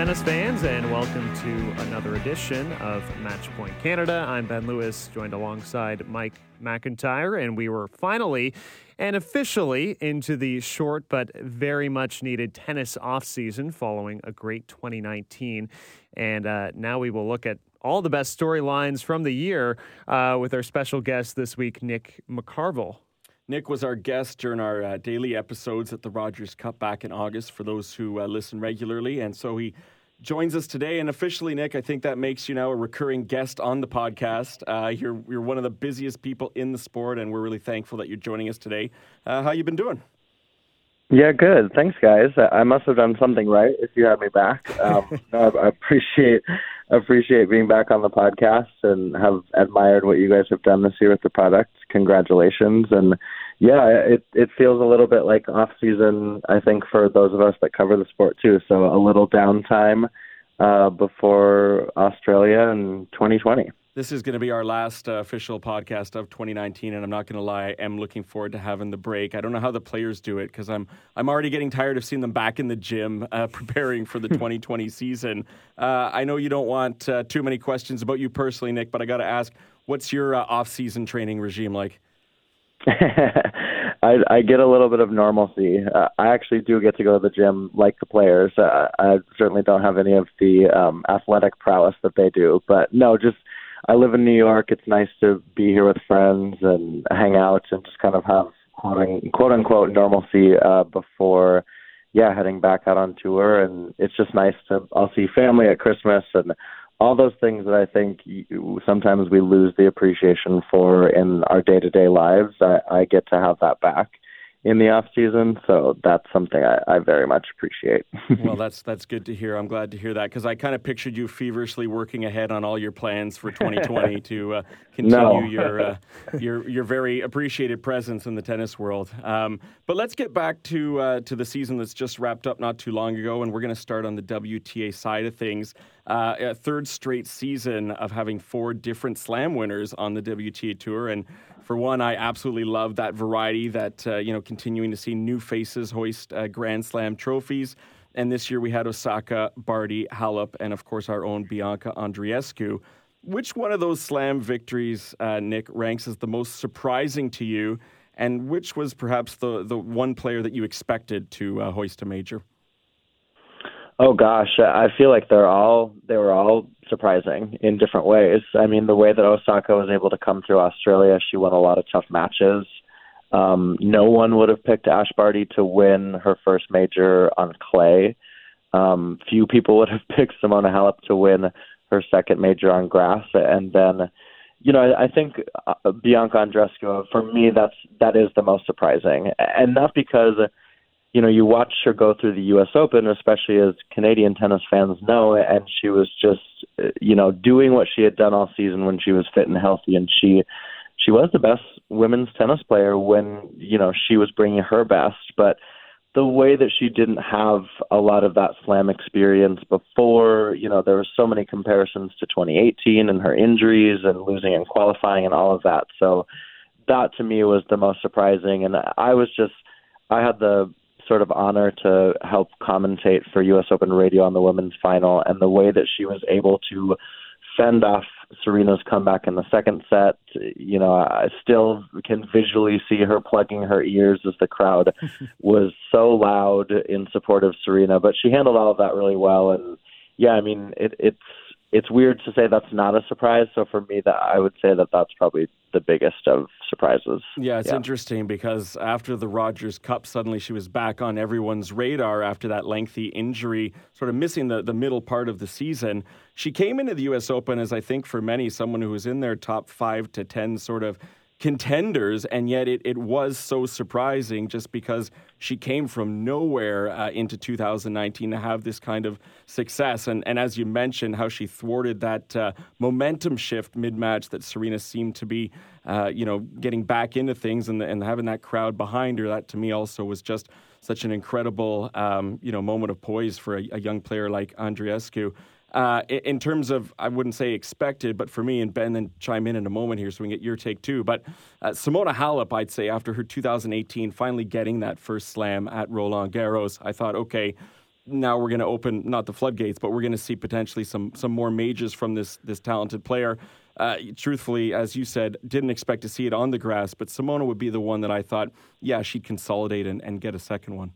tennis fans, and welcome to another edition of Matchpoint Canada. I'm Ben Lewis, joined alongside Mike McIntyre, and we were finally and officially into the short but very much needed tennis off season following a great 2019. And uh, now we will look at all the best storylines from the year uh, with our special guest this week, Nick McCarville. Nick was our guest during our uh, daily episodes at the Rogers Cup back in August for those who uh, listen regularly. And so he joins us today. And officially, Nick, I think that makes you now a recurring guest on the podcast. Uh, you're, you're one of the busiest people in the sport, and we're really thankful that you're joining us today. Uh, how you been doing? Yeah, good. Thanks, guys. I must have done something right if you had me back. Um, no, I appreciate appreciate being back on the podcast and have admired what you guys have done this year with the product. Congratulations! And yeah, it it feels a little bit like off season. I think for those of us that cover the sport too. So a little downtime uh, before Australia in 2020. This is going to be our last uh, official podcast of 2019, and I'm not going to lie, I am looking forward to having the break. I don't know how the players do it because I'm I'm already getting tired of seeing them back in the gym uh, preparing for the 2020 season. Uh, I know you don't want uh, too many questions about you personally, Nick, but I got to ask, what's your uh, off-season training regime like? I, I get a little bit of normalcy. Uh, I actually do get to go to the gym like the players. Uh, I certainly don't have any of the um, athletic prowess that they do, but no, just I live in New York. It's nice to be here with friends and hang out and just kind of have quote, quote unquote normalcy uh, before, yeah, heading back out on tour. And it's just nice to I'll see family at Christmas and all those things that I think you, sometimes we lose the appreciation for in our day to day lives. I, I get to have that back in the off season. So that's something I, I very much appreciate. well, that's that's good to hear. I'm glad to hear that because I kind of pictured you feverishly working ahead on all your plans for 2020 to uh, continue no. your uh, your your very appreciated presence in the tennis world. Um, but let's get back to uh, to the season that's just wrapped up not too long ago, and we're going to start on the WTA side of things. Uh, a third straight season of having four different Slam winners on the WTA tour, and for one, I absolutely love that variety. That uh, you know, continuing to see new faces hoist uh, Grand Slam trophies. And this year we had Osaka, Barty, Halep, and of course our own Bianca Andreescu. Which one of those Slam victories, uh, Nick, ranks as the most surprising to you? And which was perhaps the, the one player that you expected to uh, hoist a major? Oh gosh, I feel like they're all they were all surprising in different ways. I mean, the way that Osaka was able to come through Australia, she won a lot of tough matches. Um, no one would have picked Ash Barty to win her first major on clay. Um, few people would have picked Simona Halep to win her second major on grass, and then, you know, I, I think uh, Bianca Andreescu for me that's that is the most surprising, and not because you know, you watch her go through the U.S. Open, especially as Canadian tennis fans know, and she was just, you know, doing what she had done all season when she was fit and healthy, and she, she was the best women's tennis player when you know she was bringing her best, but the way that she didn't have a lot of that slam experience before, you know, there were so many comparisons to 2018 and her injuries and losing and qualifying and all of that. So that to me was the most surprising, and I was just. I had the sort of honor to help commentate for U.S. Open Radio on the women's final, and the way that she was able to fend off Serena's comeback in the second set. You know, I still can visually see her plugging her ears as the crowd was so loud in support of Serena, but she handled all of that really well. And yeah, I mean, it, it's it's weird to say that's not a surprise. So for me, that I would say that that's probably the biggest of surprises. Yeah, it's yeah. interesting because after the Rogers Cup, suddenly she was back on everyone's radar after that lengthy injury, sort of missing the, the middle part of the season. She came into the U.S. Open as I think for many someone who was in their top five to ten sort of contenders, and yet it, it was so surprising just because she came from nowhere uh, into 2019 to have this kind of success. And, and as you mentioned, how she thwarted that uh, momentum shift mid match that Serena seemed to be, uh, you know, getting back into things and, and having that crowd behind her. That to me also was just such an incredible, um, you know, moment of poise for a, a young player like Andreescu. Uh, in terms of, I wouldn't say expected, but for me, and Ben, then chime in in a moment here so we can get your take too. But uh, Simona Halep, I'd say, after her 2018, finally getting that first slam at Roland Garros, I thought, okay, now we're going to open not the floodgates, but we're going to see potentially some some more majors from this this talented player. Uh, truthfully, as you said, didn't expect to see it on the grass, but Simona would be the one that I thought, yeah, she'd consolidate and, and get a second one.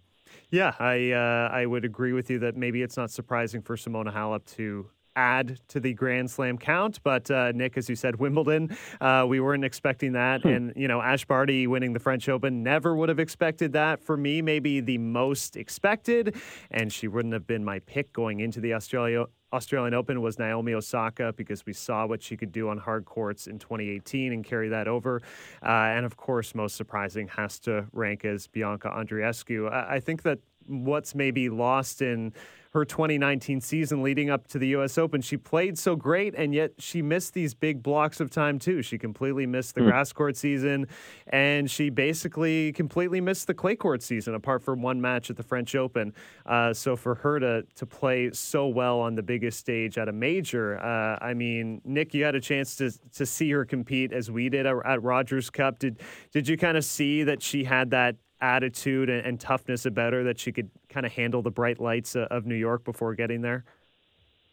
Yeah, I uh, I would agree with you that maybe it's not surprising for Simona Halep to add to the Grand Slam count. But uh, Nick, as you said, Wimbledon, uh, we weren't expecting that. Hmm. And, you know, Ash Barty winning the French Open, never would have expected that. For me, maybe the most expected. And she wouldn't have been my pick going into the Australia. Australian Open was Naomi Osaka because we saw what she could do on hard courts in 2018 and carry that over. Uh, and of course, most surprising has to rank as Bianca Andreescu. I, I think that what's maybe lost in her 2019 season leading up to the U.S. Open. She played so great, and yet she missed these big blocks of time too. She completely missed the mm. grass court season, and she basically completely missed the clay court season, apart from one match at the French Open. Uh, so for her to to play so well on the biggest stage at a major, uh, I mean, Nick, you had a chance to to see her compete as we did at, at Rogers Cup. Did did you kind of see that she had that attitude and, and toughness about her that she could kind of handle the bright lights uh, of New York before getting there?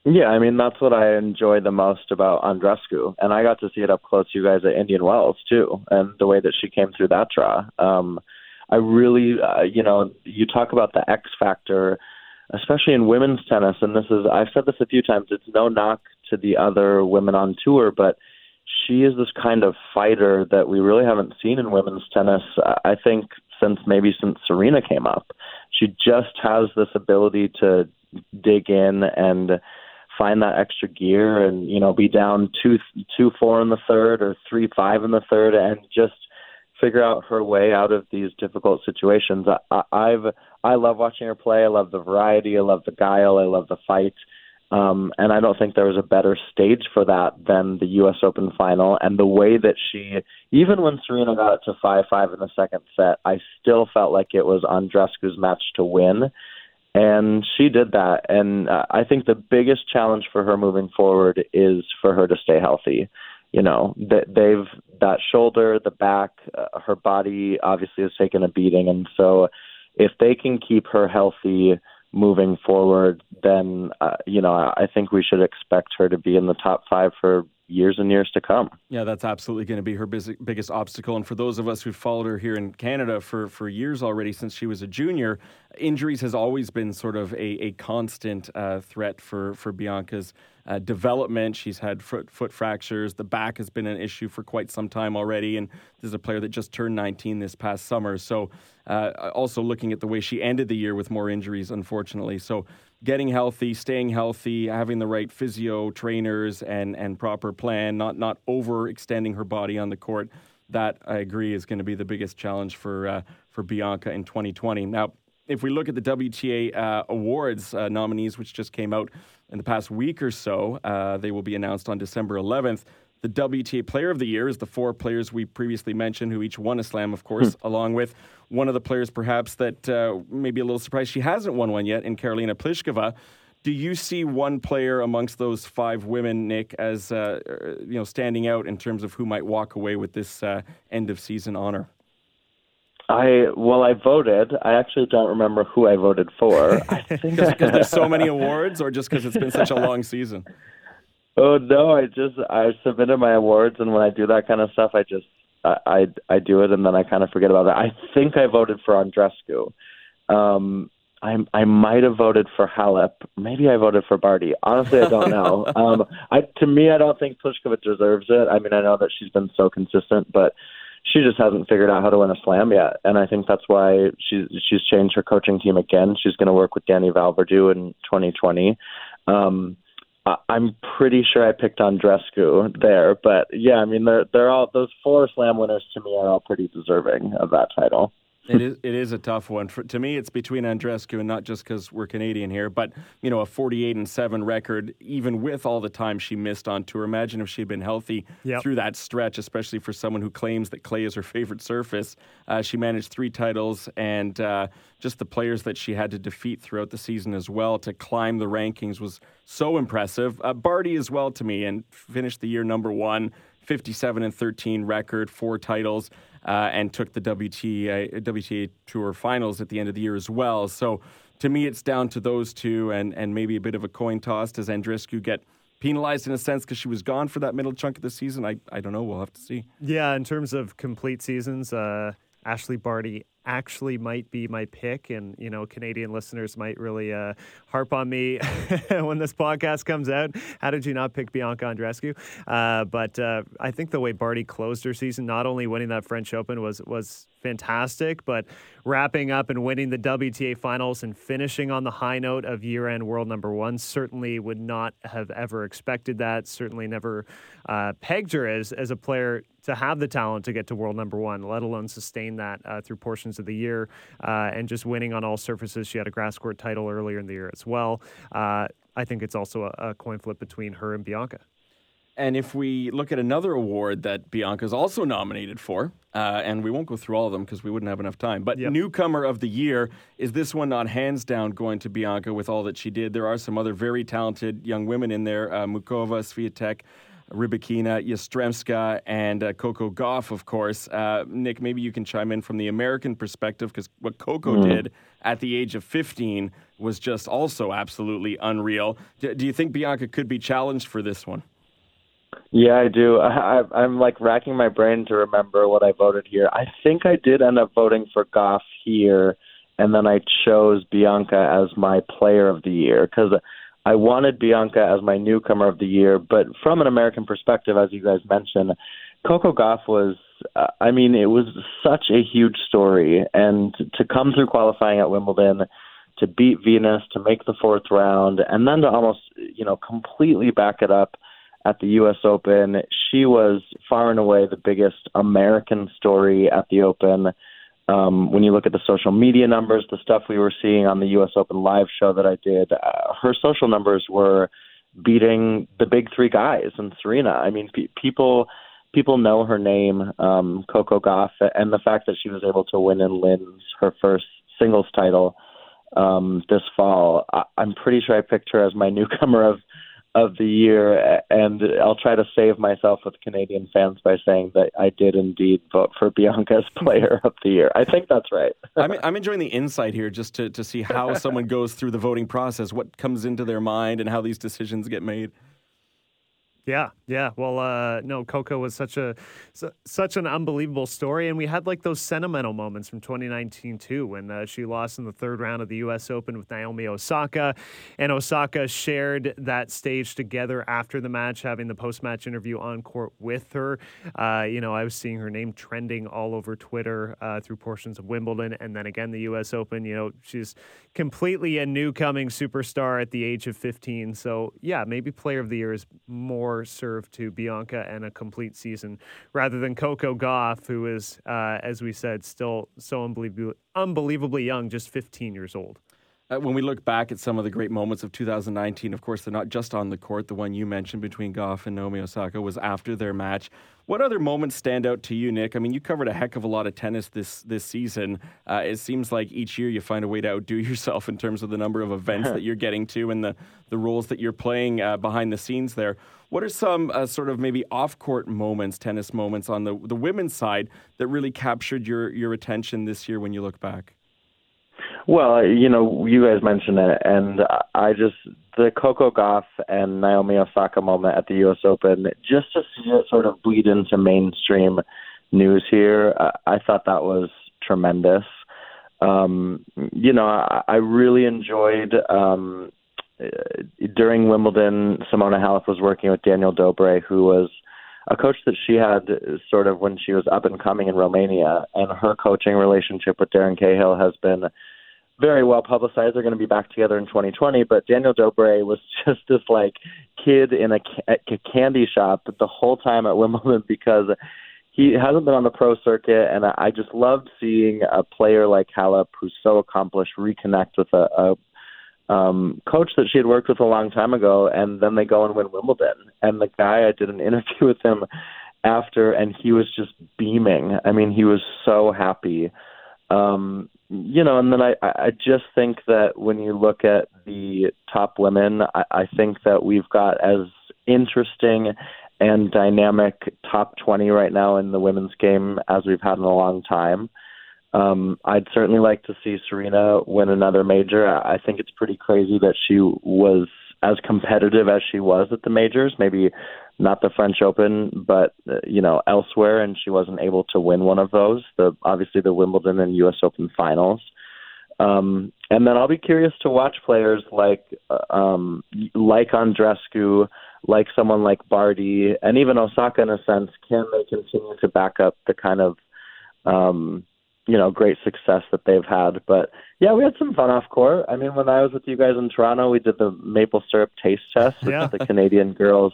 Yeah, I mean that's what I enjoy the most about Andreescu, and I got to see it up close. You guys at Indian Wells too, and the way that she came through that draw. Um, I really, uh, you know, you talk about the X factor, especially in women's tennis, and this is I've said this a few times. It's no knock to the other women on tour, but she is this kind of fighter that we really haven't seen in women's tennis. I think since maybe since Serena came up. She just has this ability to dig in and find that extra gear and you know be down two two four in the third or three five in the third and just figure out her way out of these difficult situations. I, I've I love watching her play. I love the variety. I love the guile. I love the fight. Um, and I don't think there was a better stage for that than the U.S. Open final. And the way that she, even when Serena got it to 5 5 in the second set, I still felt like it was Andreescu's match to win. And she did that. And uh, I think the biggest challenge for her moving forward is for her to stay healthy. You know, that they've that shoulder, the back, uh, her body obviously has taken a beating. And so if they can keep her healthy, moving forward, then uh, you know I think we should expect her to be in the top five for years and years to come. Yeah, that's absolutely going to be her biggest obstacle. And for those of us who've followed her here in Canada for, for years already, since she was a junior, injuries has always been sort of a, a constant uh, threat for, for Bianca's uh, development. She's had foot, foot fractures. The back has been an issue for quite some time already. And this is a player that just turned 19 this past summer. So, uh, also looking at the way she ended the year with more injuries, unfortunately. So, getting healthy, staying healthy, having the right physio trainers and, and proper plan, not, not overextending her body on the court. That I agree is going to be the biggest challenge for uh, for Bianca in 2020. Now, if we look at the WTA uh, awards uh, nominees, which just came out in the past week or so, uh, they will be announced on December 11th. The WTA Player of the Year is the four players we previously mentioned who each won a slam, of course, hmm. along with one of the players perhaps that uh, may be a little surprised she hasn't won one yet in Karolina Pliskova. Do you see one player amongst those five women, Nick, as uh, you know standing out in terms of who might walk away with this uh, end of season honor? I well, I voted. I actually don't remember who I voted for. I think because there's so many awards, or just because it's been such a long season. Oh no! I just I submitted my awards, and when I do that kind of stuff, I just I I, I do it, and then I kind of forget about it. I think I voted for Andreescu. Um, I I might have voted for Halep. Maybe I voted for Barty. Honestly, I don't know. um, I to me, I don't think Pliskova deserves it. I mean, I know that she's been so consistent, but she just hasn't figured out how to win a slam yet. And I think that's why she's she's changed her coaching team again. She's going to work with Danny Vallverdu in 2020. Um, I, I'm pretty sure I picked Andreescu there, but yeah, I mean they're they're all those four slam winners to me are all pretty deserving of that title it is it is a tough one. For, to me, it's between Andreescu and not just because we're Canadian here, but you know a 48 and seven record, even with all the time she missed on tour. Imagine if she'd been healthy yep. through that stretch, especially for someone who claims that clay is her favorite surface. Uh, she managed three titles and uh, just the players that she had to defeat throughout the season as well to climb the rankings was so impressive. Uh, Barty as well to me and finished the year number one. 57 and 13 record, four titles, uh, and took the WTA, WTA Tour finals at the end of the year as well. So to me, it's down to those two and, and maybe a bit of a coin toss. Does Andreescu get penalized in a sense because she was gone for that middle chunk of the season? I, I don't know. We'll have to see. Yeah, in terms of complete seasons, uh, Ashleigh Barty actually might be my pick, and you know, Canadian listeners might really uh, harp on me when this podcast comes out. How did you not pick Bianca Andreescu? Uh, but uh, I think the way Barty closed her season, not only winning that French Open was was fantastic, but wrapping up and winning the WTA finals and finishing on the high note of year end world number one certainly would not have ever expected that. Certainly never uh, pegged her as, as a player to have the talent to get to world number one, let alone sustain that uh, through portions of the year uh, and just winning on all surfaces. She had a grass court title earlier in the year as well. Uh, I think it's also a, a coin flip between her and Bianca. And if we look at another award that Bianca is also nominated for, uh, and we won't go through all of them because we wouldn't have enough time, but yep. newcomer of the year, is this one not hands down going to Bianca with all that she did? There are some other very talented young women in there uh, Muchova, Swiatek, Rybakina, Yastremska, and uh, Coco Gauff, of course. Uh, Nick, maybe you can chime in from the American perspective because what Coco mm. did at the age of 15 was just also absolutely unreal. D- do you think Bianca could be challenged for this one? Yeah, I do. I, I'm like racking my brain to remember what I voted here. I think I did end up voting for Gauff here, and then I chose Bianca as my player of the year because I wanted Bianca as my newcomer of the year. But from an American perspective, as you guys mentioned, Coco Gauff was. Uh, I mean, it was such a huge story, and to come through qualifying at Wimbledon to beat Venus, to make the fourth round, and then to almost, you know, completely back it up at the U.S. Open. She was far and away the biggest American story at the Open. Um, when you look at the social media numbers, the stuff we were seeing on the U.S. Open live show that I did, uh, her social numbers were beating the big three guys and Serena. I mean, pe- people people know her name, um, Coco Gauff, and the fact that she was able to win in Linz her first singles title um, this fall. I- I'm pretty sure I picked her as my newcomer of of the year, and I'll try to save myself with Canadian fans by saying that I did indeed vote for Bianca's Player of the Year. I think that's right. I'm, I'm enjoying the insight here, just to to see how someone goes through the voting process, what comes into their mind, and how these decisions get made. Yeah, yeah. Well, uh, no, Coco was such a su- such an unbelievable story, and we had like those sentimental moments from 2019 too, when uh, she lost in the third round of the U.S. Open with Naomi Osaka, and Osaka shared that stage together after the match, having the post match interview on court with her. Uh, you know, I was seeing her name trending all over Twitter uh, through portions of Wimbledon, and then again the U.S. Open. You know, she's completely a new coming superstar at the age of 15. So yeah, maybe Player of the Year is more serve to Bianca and a complete season rather than Coco Gauff, who is, uh, as we said, still so unbelievably, unbelievably young, just 15 years old. Uh, when we look back at some of the great moments of 2019, of course, they're not just on the court. The one you mentioned between Gauff and Naomi Osaka was after their match. What other moments stand out to you, Nick? I mean, you covered a heck of a lot of tennis this this season. Uh, it seems like each year you find a way to outdo yourself in terms of the number of events that you're getting to and the, the roles that you're playing uh, behind the scenes there. What are some uh, sort of maybe off court moments, tennis moments on the, the women's side that really captured your, your attention this year when you look back? Well, you know, you guys mentioned it, and I just the Coco Gauff and Naomi Osaka moment at the U.S. Open, just to see it sort of bleed into mainstream news here, I thought that was tremendous. Um, you know, I, I really enjoyed um, during Wimbledon. Simona Halep was working with Daniel Dobre, who was a coach that she had sort of when she was up and coming in Romania, and her coaching relationship with Darren Cahill has been very well publicized. They're going to be back together in 2020. But Daniel Dobre was just this like kid in a, a candy shop the whole time at Wimbledon because he hasn't been on the pro circuit, and I just loved seeing a player like Halep, who's so accomplished, reconnect with a, a um, coach that she had worked with a long time ago, and then they go and win Wimbledon. And the guy, I did an interview with him after, and he was just beaming. I mean, he was so happy. Um, you know, and then I, I just think that when you look at the top women, I, I think that we've got as interesting and dynamic top 20 right now in the women's game as we've had in a long time. Um, I'd certainly like to see Serena win another major. I think it's pretty crazy that she was as competitive as she was at the majors. Maybe not the French Open, but uh, you know elsewhere, and she wasn't able to win one of those. The obviously the Wimbledon and U.S. Open finals. Um, and then I'll be curious to watch players like uh, um, like Andreescu, like someone like Barty, and even Osaka in a sense. Can they continue to back up the kind of um, you know great success that they've had? But yeah, we had some fun off court. I mean, when I was with you guys in Toronto, we did the maple syrup taste test with yeah. the Canadian girls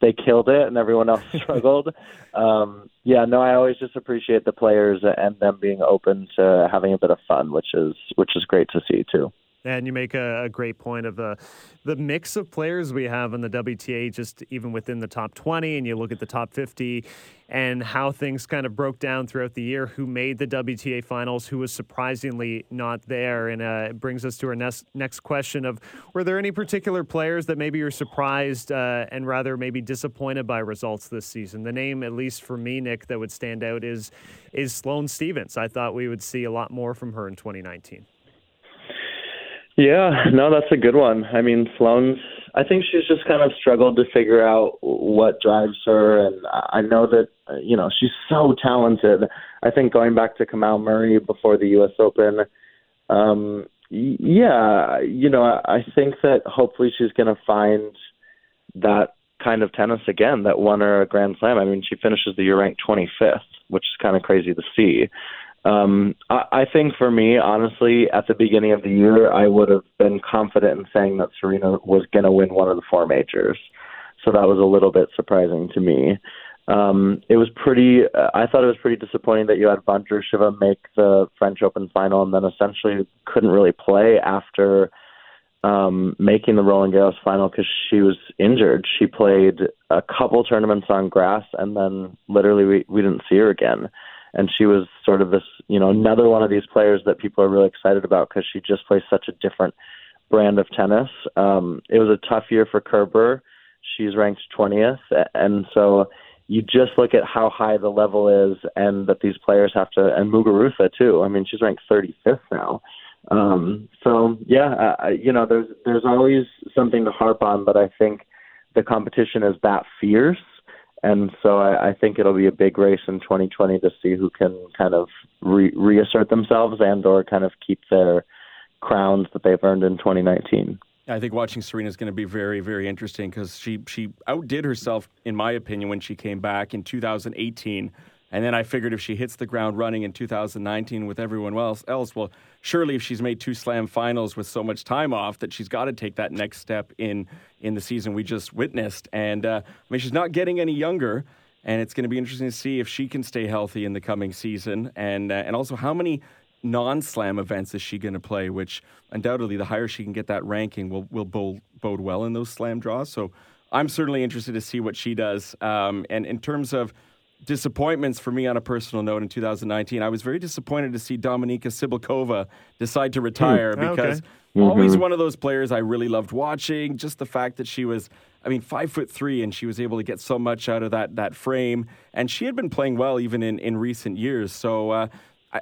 they killed it and everyone else struggled. Um, yeah, no, I always just appreciate the players and them being open to having a bit of fun, which is which is great to see too. And you make a, a great point of the the mix of players we have in the WTA, just even within the top 20, and you look at the top 50 and how things kind of broke down throughout the year, who made the WTA finals, who was surprisingly not there. And uh, it brings us to our next, next question of were there any particular players that maybe you're surprised uh, and rather maybe disappointed by results this season? The name, at least for me, Nick, that would stand out is, is Sloane Stevens. I thought we would see a lot more from her in 2019. Yeah, no, that's a good one. I mean, Sloane's. I think she's just kind of struggled to figure out what drives her, and I know that you know she's so talented. I think going back to Kamau Murray before the U.S. Open, um, yeah, you know, I think that hopefully she's going to find that kind of tennis again that won her a Grand Slam. I mean, she finishes the year ranked 25th, which is kind of crazy to see. Um, I, I think for me, honestly, at the beginning of the year, I would have been confident in saying that Serena was going to win one of the four majors. So that was a little bit surprising to me. Um, it was pretty. Uh, I thought it was pretty disappointing that you had Vondrousova make the French Open final and then essentially couldn't really play after um, making the Roland Garros final because she was injured. She played a couple tournaments on grass and then literally we, we didn't see her again and she was sort of this, you know, another one of these players that people are really excited about because she just plays such a different brand of tennis. Um, it was a tough year for Kerber. She's ranked 20th, and so you just look at how high the level is, and that these players have to, and Muguruza too. I mean, she's ranked 35th now. Um, so yeah, uh, you know, there's there's always something to harp on, but I think the competition is that fierce and so I, I think it'll be a big race in 2020 to see who can kind of re- reassert themselves and or kind of keep their crowns that they've earned in 2019. I think watching Serena is going to be very, very interesting because she she outdid herself, in my opinion, when she came back in 2018 and then I figured if she hits the ground running in 2019 with everyone else, else, well, surely if she's made two slam finals with so much time off, that she's got to take that next step in in the season we just witnessed. And uh, I mean, she's not getting any younger, and it's going to be interesting to see if she can stay healthy in the coming season, and uh, and also how many non-slam events is she going to play? Which undoubtedly, the higher she can get that ranking, will will bode, bode well in those slam draws. So. I'm certainly interested to see what she does. Um, and in terms of disappointments for me on a personal note in 2019. I was very disappointed to see Dominika Cibulkova decide to retire mm. because okay. mm-hmm. always one of those players I really loved watching. Just the fact that she was, I mean, five foot three, and she was able to get so much out of that that frame, and she had been playing well even in in recent years. So. Uh,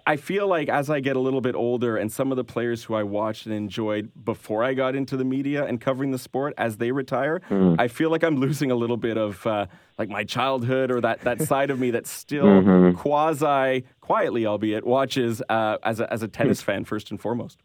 I feel like as I get a little bit older, and some of the players who I watched and enjoyed before I got into the media and covering the sport, as they retire, mm. I feel like I'm losing a little bit of uh, like my childhood or that, that side of me that still mm-hmm. quasi quietly, albeit, watches uh, as a, as a tennis fan first and foremost.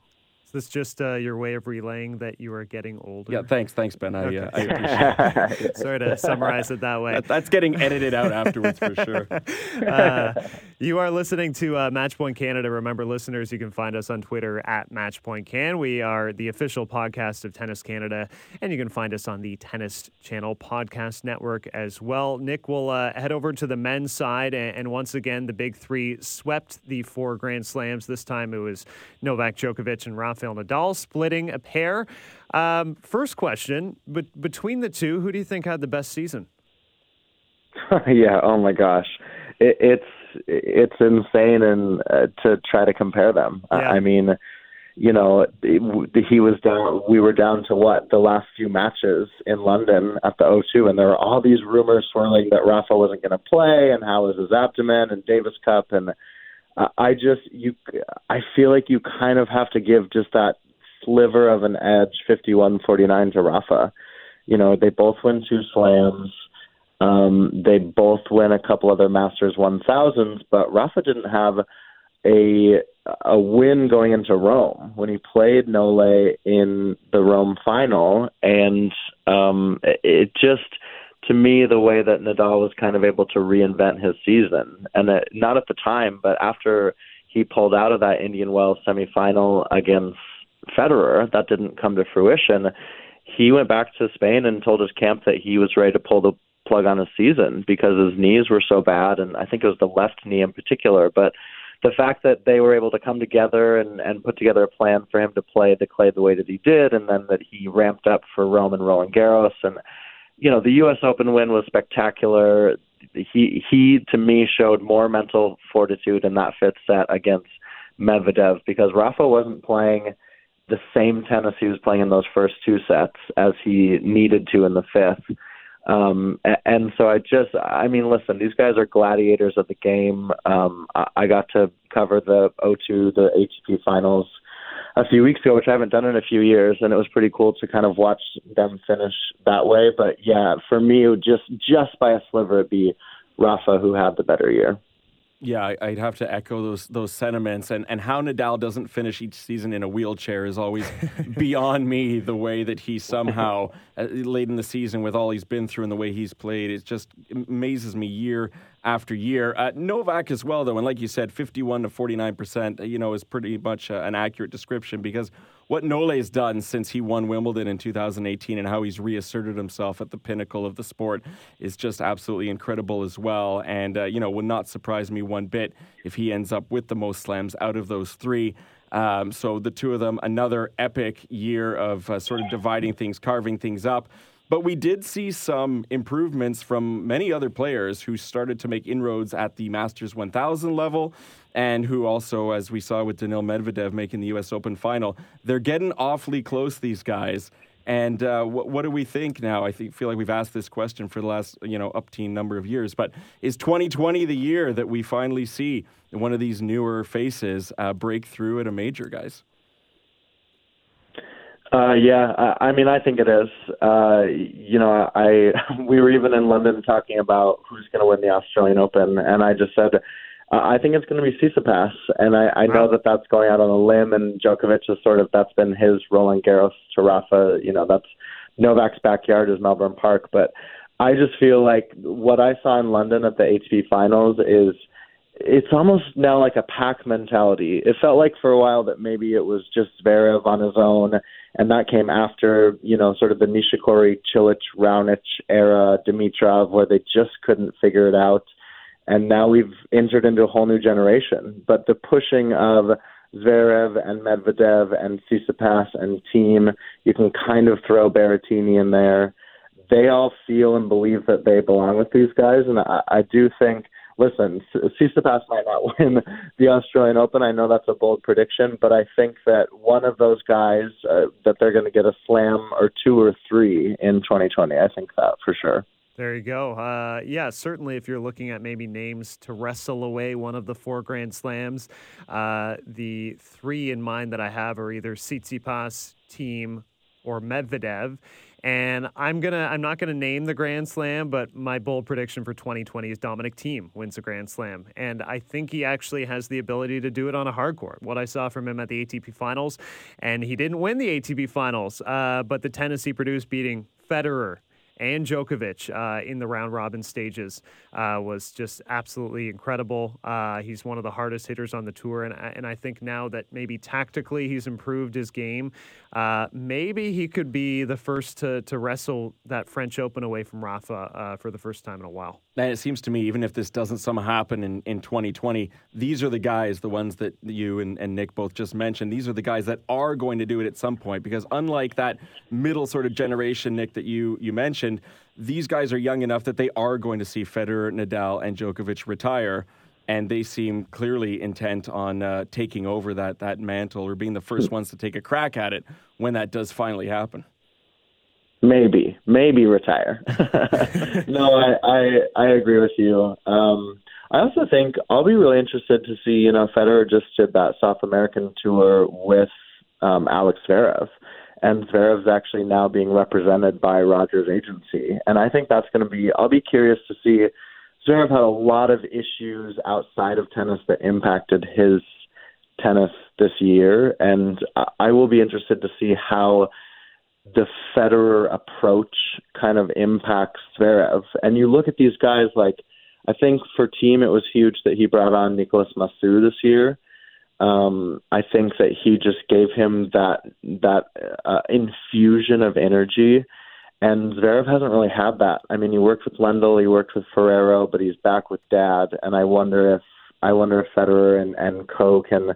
Is this just uh, your way of relaying that you are getting older? Yeah, thanks, thanks, Ben. I, okay. uh, I appreciate it. Sorry to summarize it that way. That, that's getting edited out afterwards for sure. Uh, you are listening to uh, Matchpoint Canada. Remember, listeners, you can find us on Twitter at Matchpoint Can. We are the official podcast of Tennis Canada, and you can find us on the Tennis Channel Podcast Network as well. Nick will uh, head over to the men's side, and, and once again, the big three swept the four Grand Slams. This time it was Novak Djokovic and Rafa Rafael Nadal splitting a pair. Um, first question, but between the two, who do you think had the best season? yeah. Oh my gosh, it, it's it's insane and uh, to try to compare them. Yeah. I mean, you know, he was down. We were down to what the last few matches in London at the O2, and there were all these rumors swirling that Rafa wasn't going to play, and how was his abdomen and Davis Cup, and I just you I feel like you kind of have to give just that sliver of an edge 51-49 to Rafa. You know, they both win two slams. Um, they both win a couple other Masters 1000s, but Rafa didn't have a a win going into Rome when he played Nole in the Rome final, and um, it just to me the way that Nadal was kind of able to reinvent his season, and it, not at the time, but after he pulled out of that Indian Wells semifinal against Federer, that didn't come to fruition. He went back to Spain and told his camp that he was ready to pull the plug on his season because his knees were so bad, and I think it was the left knee in particular, but the fact that they were able to come together and, and put together a plan for him to play the clay the way that he did, and then that he ramped up for Rome and Roland Garros, and you know the U.S. Open win was spectacular. He he to me showed more mental fortitude in that fifth set against Medvedev because Rafa wasn't playing the same tennis he was playing in those first two sets as he needed to in the fifth. Um, and so I just, I mean, listen, these guys are gladiators of the game. Um, I got to cover the O2, the ATP finals a few weeks ago, which I haven't done in a few years, and it was pretty cool to kind of watch them finish that way. But yeah, for me, it would just just by a sliver, it'd be Rafa who had the better year. Yeah, I'd have to echo those those sentiments, and and how Nadal doesn't finish each season in a wheelchair is always beyond me. The way that he somehow uh, late in the season, with all he's been through and the way he's played, it just amazes me year after year. Uh, Novak as well, though, and like you said, fifty-one to forty-nine percent, you know, is pretty much uh, an accurate description because what Nole's done since he won Wimbledon in 2018 and how he's reasserted himself at the pinnacle of the sport is just absolutely incredible as well. And, uh, you know, would not surprise me one bit if he ends up with the most slams out of those three. Um, so the two of them, another epic year of uh, sort of dividing things, carving things up. But we did see some improvements from many other players who started to make inroads at the Masters 1000 level and who also, as we saw with Daniil Medvedev making the U.S. Open final, they're getting awfully close, these guys. And uh, what, what, do we think now? I feel like we've asked this question for the last, you know, upteen number of years. But is 2020 the year that we finally see one of these newer faces uh, break through at a major, guys? Uh, yeah, I, I mean, I think it is. Uh, you know, I we were even in London talking about who's going to win the Australian Open, and I just said uh, I think it's going to be Tsitsipas, and I, I know that that's going out on a limb, and Djokovic is sort of that's been his Roland Garros to Rafa. You know, that's Novak's backyard is Melbourne Park, but I just feel like what I saw in London at the ATP Finals is it's almost now like a pack mentality. It felt like for a while that maybe it was just Zverev on his own and that came after you know sort of the Nishikori, Cilic, Raonic era, Dimitrov, where they just couldn't figure it out, and now we've entered into a whole new generation. But the pushing of Zverev and Medvedev and Tsitsipas and Thiem, you can kind of throw Berrettini in there. They all feel and believe that they belong with these guys, and I, I do think listen, Tsitsipas might not win the Australian Open. I know that's a bold prediction, but I think that one of those guys uh, that they're going to get a slam or two or three in 2020. I think that for sure. There you go. Uh, yeah, certainly if you're looking at maybe names to wrestle away one of the four Grand Slams, uh, the three in mind that I have are either Tsitsipas, Thiem, or Medvedev. And I'm gonna I'm not gonna name the Grand Slam, but my bold prediction for 2020 is Dominic Thiem wins a Grand Slam, and I think he actually has the ability to do it on a hard court. What I saw from him at the ATP Finals, and he didn't win the ATP Finals, uh, but the Tennessee produced beating Federer, and Djokovic uh, in the round robin stages uh, was just absolutely incredible. Uh, he's one of the hardest hitters on the tour, and and I think now that maybe tactically he's improved his game, uh, maybe he could be the first to to wrestle that French Open away from Rafa uh, for the first time in a while. And it seems to me, even if this doesn't somehow happen in, in 2020, these are the guys, the ones that you and, and Nick both just mentioned, these are the guys that are going to do it at some point. Because unlike that middle sort of generation, Nick, that you, you mentioned, these guys are young enough that they are going to see Federer, Nadal, and Djokovic retire. And they seem clearly intent on uh, taking over that, that mantle or being the first ones to take a crack at it when that does finally happen. Maybe, maybe retire. no, I, I I agree with you. Um, I also think I'll be really interested to see. You know, Federer just did that South American tour with um, Alex Zverev, and Zverev's actually now being represented by Rogers Agency, and I think that's going to be. I'll be curious to see. Zverev had a lot of issues outside of tennis that impacted his tennis this year, and I will be interested to see how the Federer approach kind of impacts Zverev. And you look at these guys like I think for Thiem it was huge that he brought on Nicolas Massu this year. Um, I think that he just gave him that that uh, infusion of energy, and Zverev hasn't really had that. I mean, he worked with Lendl, he worked with Ferrero, but he's back with Dad, and I wonder if I wonder if Federer and and Co can.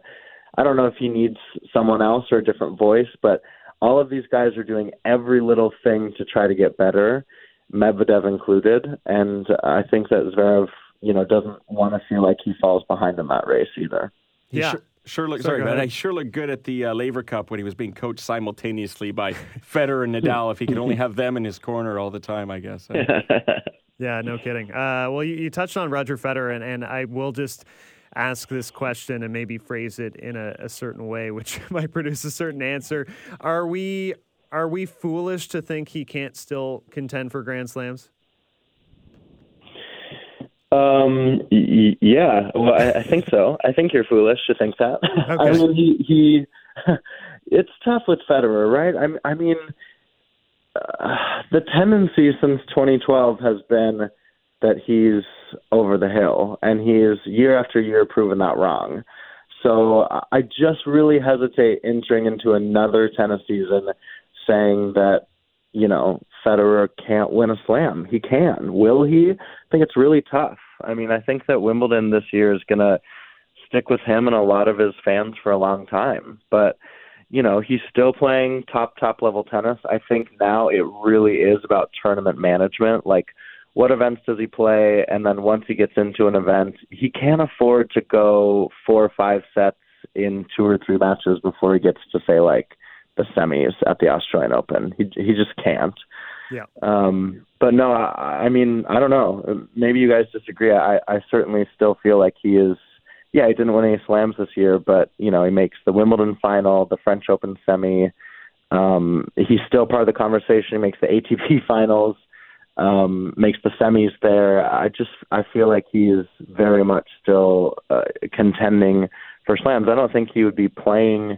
I don't know if he needs someone else or a different voice, but all of these guys are doing every little thing to try to get better, Medvedev included, and I think that Zverev, you know, doesn't want to feel like he falls behind in that race either. Yeah. Sure, sure looked sorry, sorry I sure looked good at the uh, Laver Cup when he was being coached simultaneously by Federer and Nadal. if he could only have them in his corner all the time, I guess. yeah, no kidding. Uh, well, you, you, touched on Roger Federer, and, and I will just ask this question and maybe phrase it in a, a certain way, which might produce a certain answer. Are we are we foolish to think he can't still contend for Grand Slams? Um. Y- yeah. Well, I, I, think so. I think you're foolish to think that. Okay. I mean, he he. It's tough with Federer, right? I, I mean, uh, the tendency since 2012 has been that he's over the hill, and he's year after year proven that wrong. So I just really hesitate entering into another tennis season saying that you know Federer can't win a slam. He can. Will he? I think it's really tough. I mean, I think that Wimbledon this year is going to stick with him and a lot of his fans for a long time. But you know, he's still playing top top level tennis. I think now it really is about tournament management. Like what events does he play? And then once he gets into an event, he can't afford to go four or five sets in two or three matches before he gets to say like the semis at the Australian Open. He he just can't. Yeah. Um, but no, I, I mean, I don't know. Maybe you guys disagree. I, I certainly still feel like he is. Yeah, he didn't win any slams this year, but you know, he makes the Wimbledon final, the French Open semi. Um, he's still part of the conversation. He makes the ATP finals um, makes the semis there. I just I feel like he is very much still uh, contending for slams. I don't think he would be playing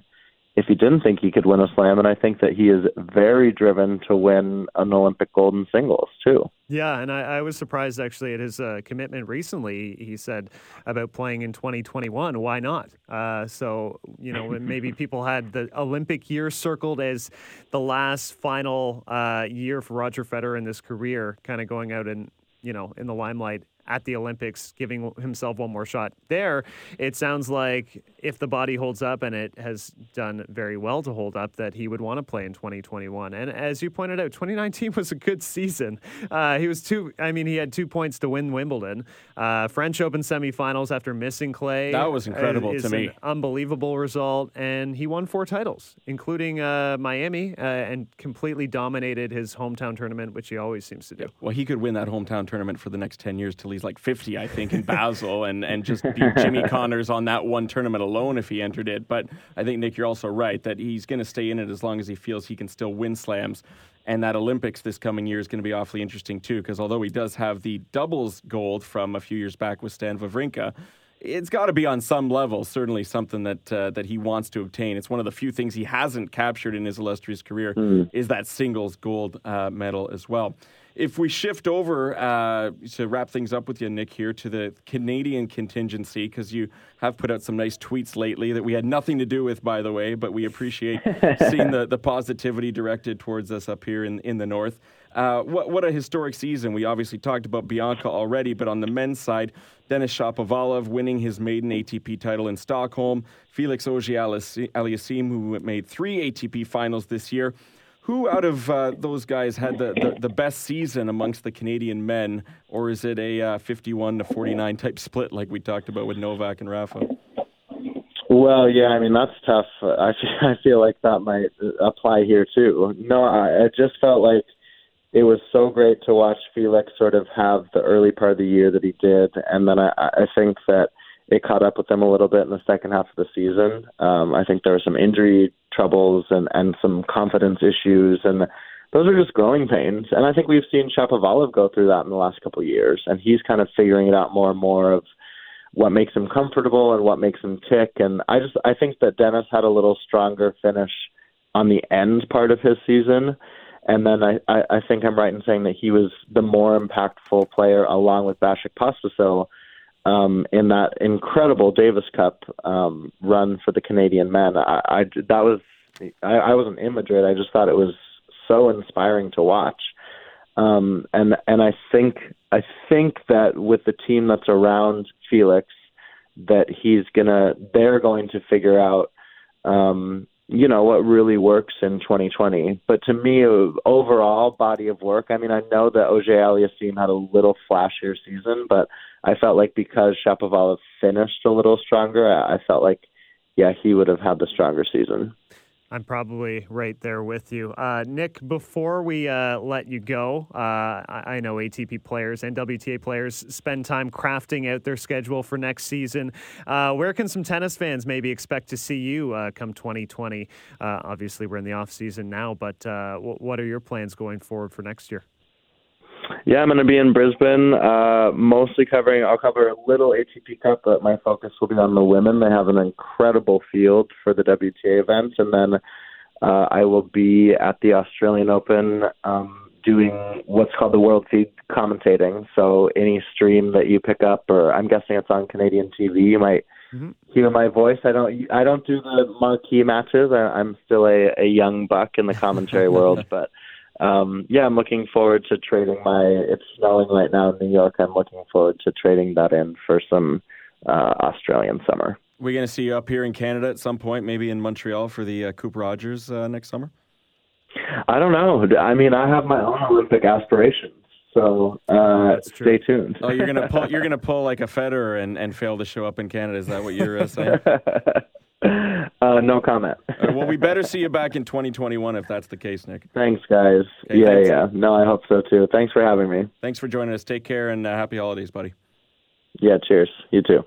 if he didn't think he could win a slam, and I think that he is very driven to win an Olympic gold in singles too. Yeah, and I, I was surprised actually at his uh, commitment recently. He said about playing in 2021. Why not? Uh, so you know, maybe people had the Olympic year circled as the last final uh, year for Roger Federer in this career, kind of going out and you know in the limelight at the Olympics, giving himself one more shot there. It sounds like if the body holds up, and it has done very well to hold up, that he would want to play in 2021. And as you pointed out, 2019 was a good season. Uh, he was two. I mean, he had two points to win Wimbledon, uh, French Open semifinals after missing clay. That was incredible uh, to me. unbelievable result, and he won four titles, including uh, Miami, uh, and completely dominated his hometown tournament, which he always seems to do. Well, he could win that hometown tournament for the next 10 years till he's like 50, I think, in Basel, and and just beat Jimmy Connors on that one tournament alone if he entered it. But I think, Nick, you're also right that he's going to stay in it as long as he feels he can still win slams. And that Olympics this coming year is going to be awfully interesting, too, because although he does have the doubles gold from a few years back with Stan Wawrinka, it's got to be on some level certainly something that uh, that he wants to obtain. It's one of the few things he hasn't captured in his illustrious career mm. is that singles gold uh, medal as well. If we shift over uh, to wrap things up with you, Nick, here to the Canadian contingency, because you have put out some nice tweets lately that we had nothing to do with, by the way, but we appreciate seeing the, the positivity directed towards us up here in, in the north. Uh, what, what a historic season. We obviously talked about Bianca already, but on the men's side, Denis Shapovalov winning his maiden ATP title in Stockholm, Felix Auger-Aliassime, who made three ATP finals this year, who out of uh, those guys had the, the, the, best season amongst the Canadian men, or is it a uh, 51 to 49 type split like we talked about with Novak and Rafa? Well, yeah, I mean that's tough. I feel, I feel like that might apply here too. No, I, it just felt like it was so great to watch Felix sort of have the early part of the year that he did, and then I, I think that it caught up with him a little bit in the second half of the season. Um, I think there were some injury troubles and and some confidence issues, and those are just growing pains. And I think we've seen Shapovalov go through that in the last couple of years, and he's kind of figuring it out more and more of what makes him comfortable and what makes him tick. And I just I think that Denis had a little stronger finish on the end part of his season. And then I, I, I think I'm right in saying that he was the more impactful player along with Vasek Pospisil um, in that incredible Davis Cup um, run for the Canadian men. I, I that was I, I wasn't in Madrid. I just thought it was so inspiring to watch. Um, and and I think I think that with the team that's around Felix, that he's gonna they're going to figure out um, you know what really works in 2020. But to me, overall body of work. I mean, I know that Auger-Aliassime had a little flashier season, but I felt like because Shapovalov finished a little stronger, I felt like yeah he would have had the stronger season. I'm probably right there with you. Uh, Nick, before we uh, let you go, uh, I know ATP players and WTA players spend time crafting out their schedule for next season. Uh, where can some tennis fans maybe expect to see you uh, come 2020? Uh, obviously, we're in the off season now, but what are your plans going forward for next year? Yeah, I'm going to be in Brisbane, uh, mostly covering. I'll cover a little ATP Cup, but my focus will be on the women. They have an incredible field for the WTA events, and then uh, I will be at the Australian Open um, doing what's called the World Feed commentating. So any stream that you pick up, or I'm guessing it's on Canadian TV, you might mm-hmm. hear my voice. I don't. I don't do the marquee matches. I, I'm still a, a young buck in the commentary world, but um, yeah, I'm looking forward to trading my. It's snowing right now in New York. I'm looking forward to trading that in for some uh, Australian summer. We're going to see you up here in Canada at some point, maybe in Montreal for the uh, Coupe Rogers uh, next summer. I don't know. I mean, I have my own Olympic aspirations, so uh, stay tuned. oh, you're gonna pull. You're gonna pull like a Federer and, and fail to show up in Canada. Is that what you're uh, saying? Uh, no comment. uh, well, we better see you back in 2021 if that's the case, Nick. Thanks, guys. yeah, thanks. yeah. No, I hope so too. Thanks for having me. Thanks for joining us. Take care and uh, happy holidays, buddy. Yeah, cheers. You too.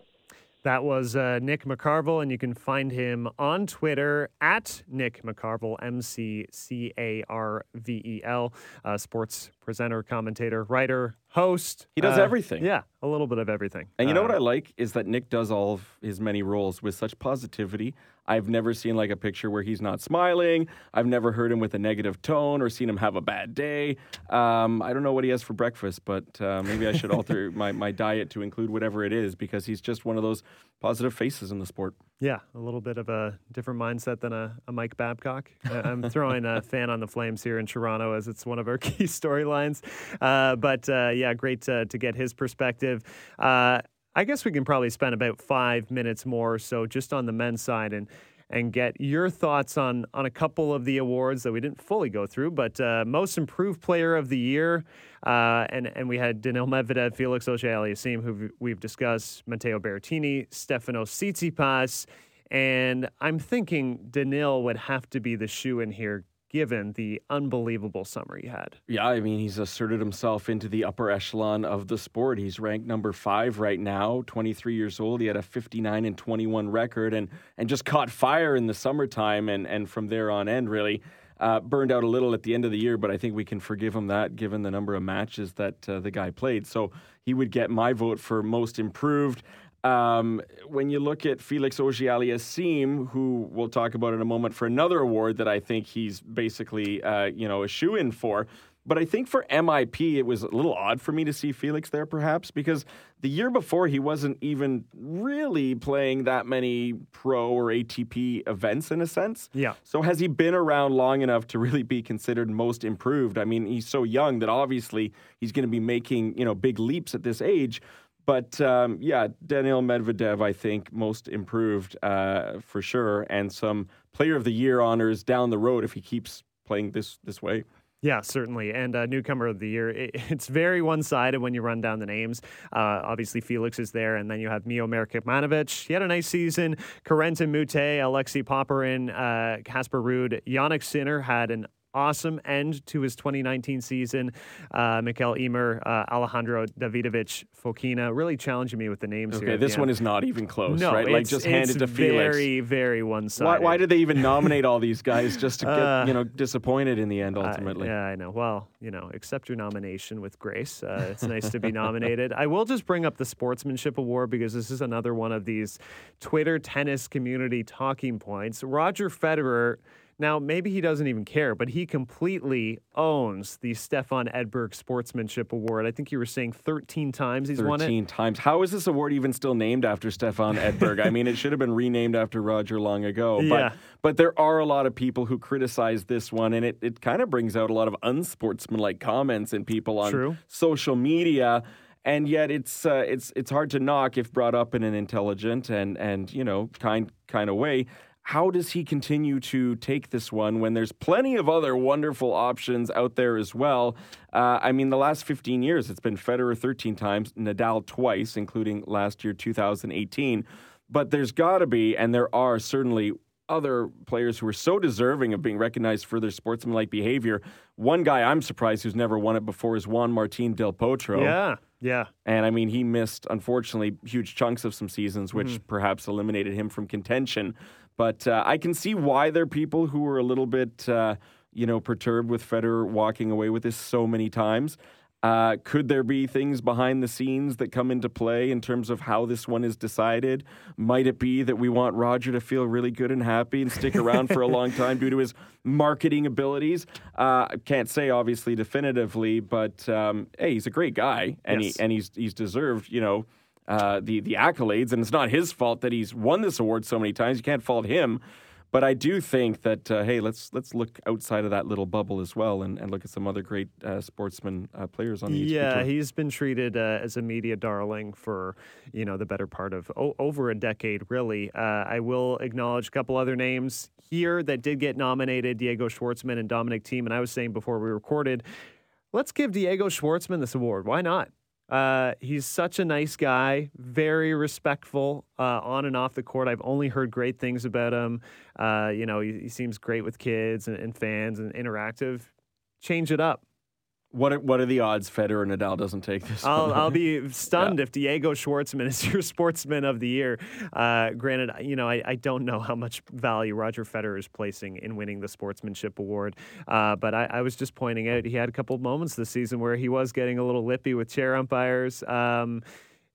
That was uh, Nick McCarvel, and you can find him on Twitter at Nick McCarvel, M C C A R V E L, uh, sports presenter, commentator, writer, host. He does uh, everything. Yeah, a little bit of everything. And you know what uh, I like is that Nick does all of his many roles with such positivity. I've never seen like a picture where he's not smiling. I've never heard him with a negative tone or seen him have a bad day. Um, I don't know what he has for breakfast, but uh, maybe I should alter my, my diet to include whatever it is because he's just one of those positive faces in the sport. Yeah, a little bit of a different mindset than a, a Mike Babcock. I'm throwing a fan on the Flames here in Toronto as it's one of our key storylines. Uh, but uh, yeah, great to, to, get his perspective. Uh, I guess we can probably spend about five minutes more or so just on the men's side and and get your thoughts on on a couple of the awards that we didn't fully go through. But uh, most improved player of the year, uh, and and we had Daniil Medvedev, Felix Auger-Aliassime, who we've discussed, Matteo Berrettini, Stefano Tsitsipas. And I'm thinking Daniil would have to be the shoe in here given the unbelievable summer he had. Yeah, I mean, he's asserted himself into the upper echelon of the sport. He's ranked number five right now, 23 years old. He had a 59 and 21 record and, and just caught fire in the summertime. And, and from there on end, really. Uh, burned out a little at the end of the year, but I think we can forgive him that given the number of matches that uh, the guy played. So he would get my vote for most improved. Um, when you look at Felix Auger-Aliassime, who we'll talk about in a moment for another award that I think he's basically, uh, you know, a shoe in for. But I think for MIP, it was a little odd for me to see Felix there, perhaps, because the year before he wasn't even really playing that many pro or ATP events in a sense. Yeah. So has he been around long enough to really be considered most improved? I mean, he's so young that obviously he's going to be making, you know, big leaps at this age. But um, yeah, Daniil Medvedev, I think, most improved uh, for sure, and some Player of the Year honors down the road if he keeps playing this this way. Yeah, certainly. And uh, newcomer of the year, it, it's very one sided when you run down the names. Uh, obviously, Felix is there, and then you have Miomir Kecmanovic. He had a nice season. Corentin Moutet, Alexei Popyrin, uh, Casper Ruud, Jannik Sinner had an awesome end to his 2019 season. Uh, Mikael Ymer, uh, Alejandro Davidovich Fokina, really challenging me with the names okay, here. this one is not even close, no, right? Like just handed to Felix. Very, very one-sided. Why, why, did they even nominate all these guys just to get Uh, you know disappointed in the end? Ultimately, yeah, I know. Well, you know, accept your nomination with grace. Uh, it's nice to be nominated. I will just bring up the Sportsmanship Award because this is another one of these Twitter tennis community talking points. Roger Federer. Now, maybe he doesn't even care, but he completely owns the Stefan Edberg Sportsmanship Award. I think you were saying 13 times he's won it. 13 times. How is this award even still named after Stefan Edberg? I mean, it should have been renamed after Roger long ago. Yeah. But, but there are a lot of people who criticize this one, and it, it kind of brings out a lot of unsportsmanlike comments in people on True. social media. And yet, it's uh, it's it's hard to knock if brought up in an intelligent and and you know kind kind of way. How does he continue to take this one when there's plenty of other wonderful options out there as well? Uh, I mean, the last 15 years, it's been Federer 13 times, Nadal twice, including last year, 2018. But there's got to be, and there are certainly other players who are so deserving of being recognized for their sportsmanlike behavior. One guy I'm surprised who's never won it before is Juan Martin Del Potro. Yeah, yeah. And I mean, he missed, unfortunately, huge chunks of some seasons, which Mm-hmm. perhaps eliminated him from contention. But uh, I can see why there are people who are a little bit, uh, you know, perturbed with Federer walking away with this so many times. Uh, could there be things behind the scenes that come into play in terms of how this one is decided? Might it be that we want Roger to feel really good and happy and stick around for a long time due to his marketing abilities? Uh, I can't say obviously definitively, but um, hey, he's a great guy, and Yes. he and he's he's deserved, you know, uh, the the accolades, and it's not his fault that he's won this award so many times. You can't fault him. But I do think that uh, hey, let's let's look outside of that little bubble as well, and, and look at some other great uh, sportsman uh, players on the Yeah, he's been treated uh, as a media darling for you know the better part of o- over a decade, really. Uh, I will acknowledge a couple other names here that did get nominated: Diego Schwartzman and Dominic Thiem. And I was saying before we recorded, let's give Diego Schwartzman this award. Why not? Uh, he's such a nice guy, very respectful uh, on and off the court. I've only heard great things about him. Uh, you know, he, he seems great with kids and, and fans and interactive. Change it up. What are, what are the odds Federer and Nadal doesn't take this? I'll? I'll be stunned if Diego Schwartzman is your sportsman of the year. Uh, granted, you know, I, I don't know how much value Roger Federer is placing in winning the sportsmanship award, uh, but I, I was just pointing out he had a couple of moments this season where he was getting a little lippy with chair umpires. Um,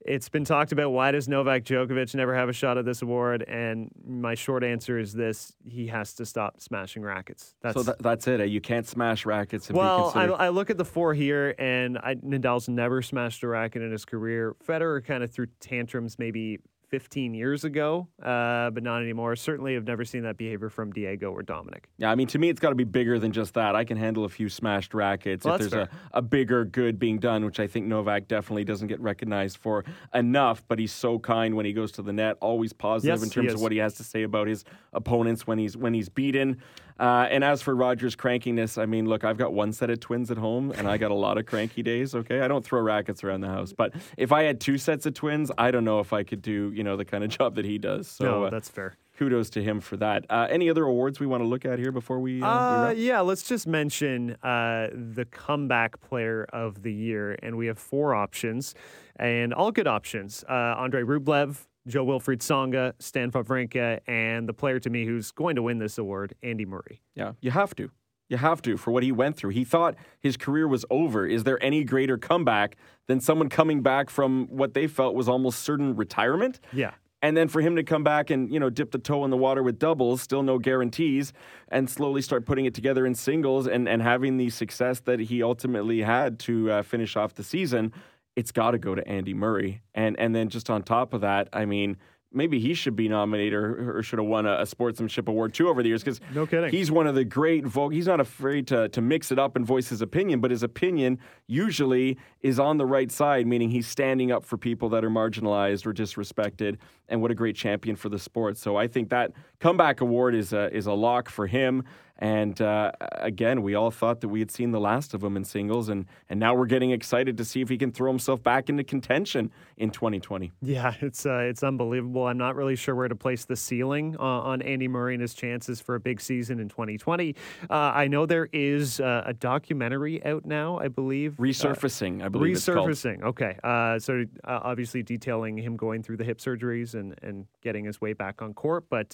it's been talked about why does Novak Djokovic never have a shot at this award? And my short answer is this: he has to stop smashing rackets. That's so that, that's it. eh? You can't smash rackets and be well, I. I look at the four here, and I, Nadal's never smashed a racket in his career. Federer kind of threw tantrums maybe 15 years ago, uh, but not anymore. Certainly, have never seen that behavior from Diego or Dominic. Yeah, I mean, to me, it's got to be bigger than just that. I can handle a few smashed rackets Well, if there's a, a bigger good being done, which I think Novak definitely doesn't get recognized for enough. But he's so kind when he goes to the net, always positive Yes, in terms of what he has to say about his opponents when he's when he's beaten. Uh, and as for Rogers' crankiness, I mean, look, I've got one set of twins at home, and I got a lot of cranky days. Okay, I don't throw rackets around the house, but if I had two sets of twins, I don't know if I could do you know the kind of job that he does. So no, uh, that's fair. kudos to him for that. Uh, any other awards we want to look at here before we? Uh, we Uh, yeah, let's just mention uh, the comeback player of the year, and we have four options, and all good options. Uh, Andre Rublev, Jo-Wilfried Tsonga, Stan Wawrinka, and the player to me who's going to win this award, Andy Murray. Yeah, you have to. You have to for what he went through. He thought his career was over. Is there any greater comeback than someone coming back from what they felt was almost certain retirement? Yeah. And then for him to come back and, you know, dip the toe in the water with doubles, still no guarantees, and slowly start putting it together in singles and, and having the success that he ultimately had to uh, finish off the season, it's got to go to Andy Murray. And and then just on top of that, I mean, maybe he should be nominated or, or should have won a, a sportsmanship award too over the years because No kidding. he's one of the great vote. He's not afraid to to mix it up and voice his opinion, but his opinion usually is on the right side, meaning he's standing up for people that are marginalized or disrespected. And what a great champion for the sport! So I think that comeback award is a is a lock for him. And uh, again, we all thought that we had seen the last of him in singles, and, and now we're getting excited to see if he can throw himself back into contention in 2020. Yeah, it's uh, it's unbelievable. I'm not really sure where to place the ceiling uh, on Andy Murray and his chances for a big season in 2020. Uh, I know there is uh, a documentary out now, I believe. Resurfacing, I believe. Resurfacing, okay. Uh, so obviously detailing him going through the hip surgeries and, and getting his way back on court, but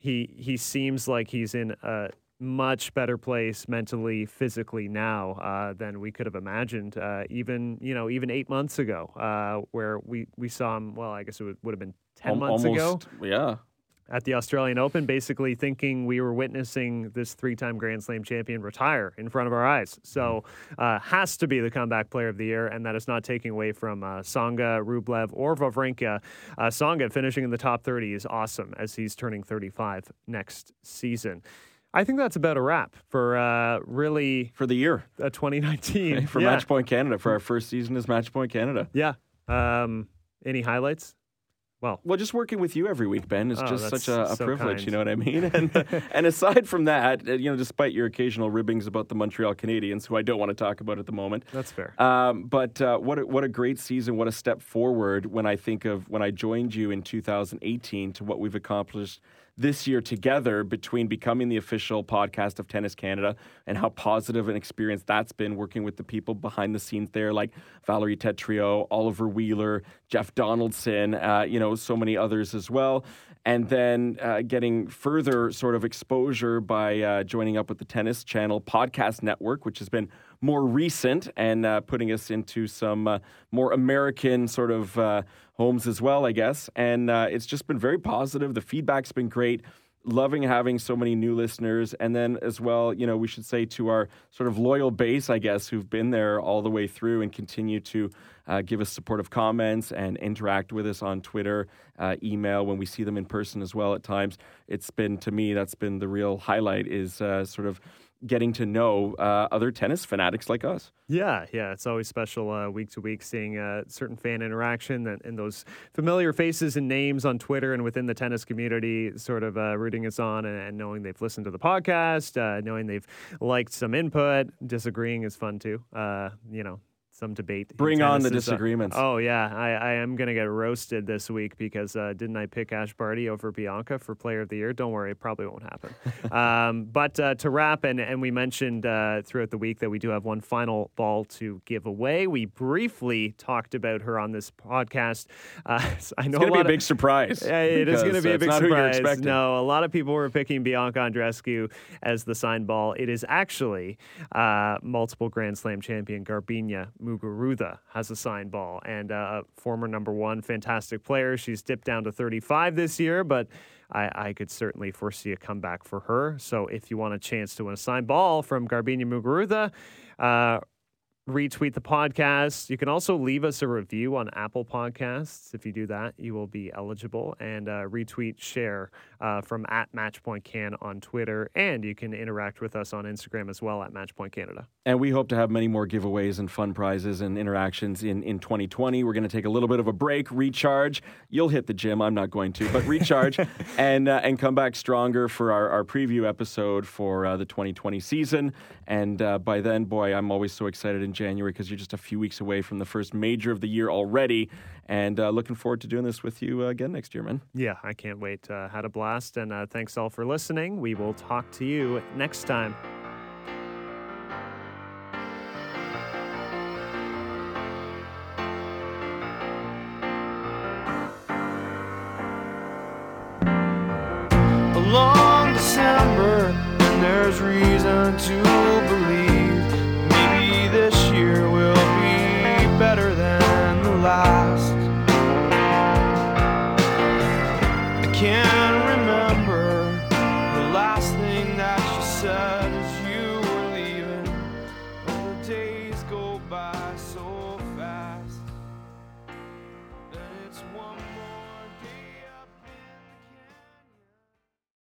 he he seems like he's in a much better place mentally, physically now uh, than we could have imagined. Uh, even you know, even eight months ago, uh, where we we saw him. Well, I guess it would, would have been ten months almost, ago. Yeah, at the Australian Open, basically thinking we were witnessing this three time Grand Slam champion retire in front of our eyes. So, uh, has to be the comeback player of the year, and that is not taking away from uh, Tsonga, Rublev, or Wawrinka. Uh, Tsonga finishing in the top 30 is awesome as he's turning 35 next season. I think that's about a wrap for uh, really for the year, uh, 2019 for yeah. Matchpoint Canada for our first season as Matchpoint Canada. Yeah. Um, any highlights? Well, well, just working with you every week, Ben, is oh, just such a, a so privilege. Kind. You know what I mean? And, and aside from that, uh, you know, despite your occasional ribbings about the Montreal Canadiens, who I don't want to talk about at the moment, that's fair. Um, but uh, what a, what a great season! What a step forward when I think of when I joined you in 2018 to what we've accomplished this year together between becoming the official podcast of Tennis Canada and how positive an experience that's been working with the people behind the scenes there, like Valerie Tetreault, Oliver Wheeler, Jeff Donaldson, uh, you know, so many others as well. And then uh, getting further sort of exposure by uh, joining up with the Tennis Channel podcast network, which has been more recent and uh, putting us into some uh, more American sort of uh, homes as well, I guess. And uh, it's just been very positive. The feedback's been great. Loving having so many new listeners. And then, as well, you know, we should say to our sort of loyal base, I guess, who've been there all the way through and continue to uh, give us supportive comments and interact with us on Twitter, uh, email when we see them in person as well at times. It's been, to me, that's been the real highlight is uh, sort of getting to know uh, other tennis fanatics like us. Yeah, yeah, it's always special uh, week to week seeing uh, certain fan interaction and, and, those familiar faces and names on Twitter and within the tennis community, sort of uh, rooting us on and, and, knowing they've listened to the podcast, uh, knowing they've liked some input. Disagreeing is fun too. You know, some debate. Bring on the disagreements. oh yeah, I, I am gonna get roasted this week because uh, didn't I pick Ash Barty over Bianca for Player of the Year? Don't worry, it probably won't happen. um, but uh, to wrap, and and we mentioned uh, throughout the week that we do have one final ball to give away. We briefly talked about her on this podcast. Uh, I know it's gonna be a big of, surprise. it is gonna be a big surprise. No, a lot of people were picking Bianca Andreescu as the sign ball. It is actually uh, multiple Grand Slam champion Garbiñe Muguruza has a signed ball and uh, former number one, fantastic player. She's dipped down to 35 this year, but I, I, could certainly foresee a comeback for her. So if you want a chance to win a signed ball from Garbiñe Muguruza, uh, retweet the podcast. You can also leave us a review on Apple Podcasts. If you do that, you will be eligible. And uh, retweet, share uh, from at Matchpoint Can on Twitter. And you can interact with us on Instagram as well at Matchpoint Canada. And we hope to have many more giveaways and fun prizes and interactions in, in 2020. We're going to take a little bit of a break, recharge. You'll hit the gym. I'm not going to, but recharge and, uh, and come back stronger for our, our preview episode for uh, the 2020 season. And uh, by then, boy, I'm always so excited in January because you're just a few weeks away from the first major of the year already. And uh, looking forward to doing this with you uh, again next year, man. Yeah, I can't wait. Uh, had a blast. And uh, thanks all for listening. We will talk to you next time.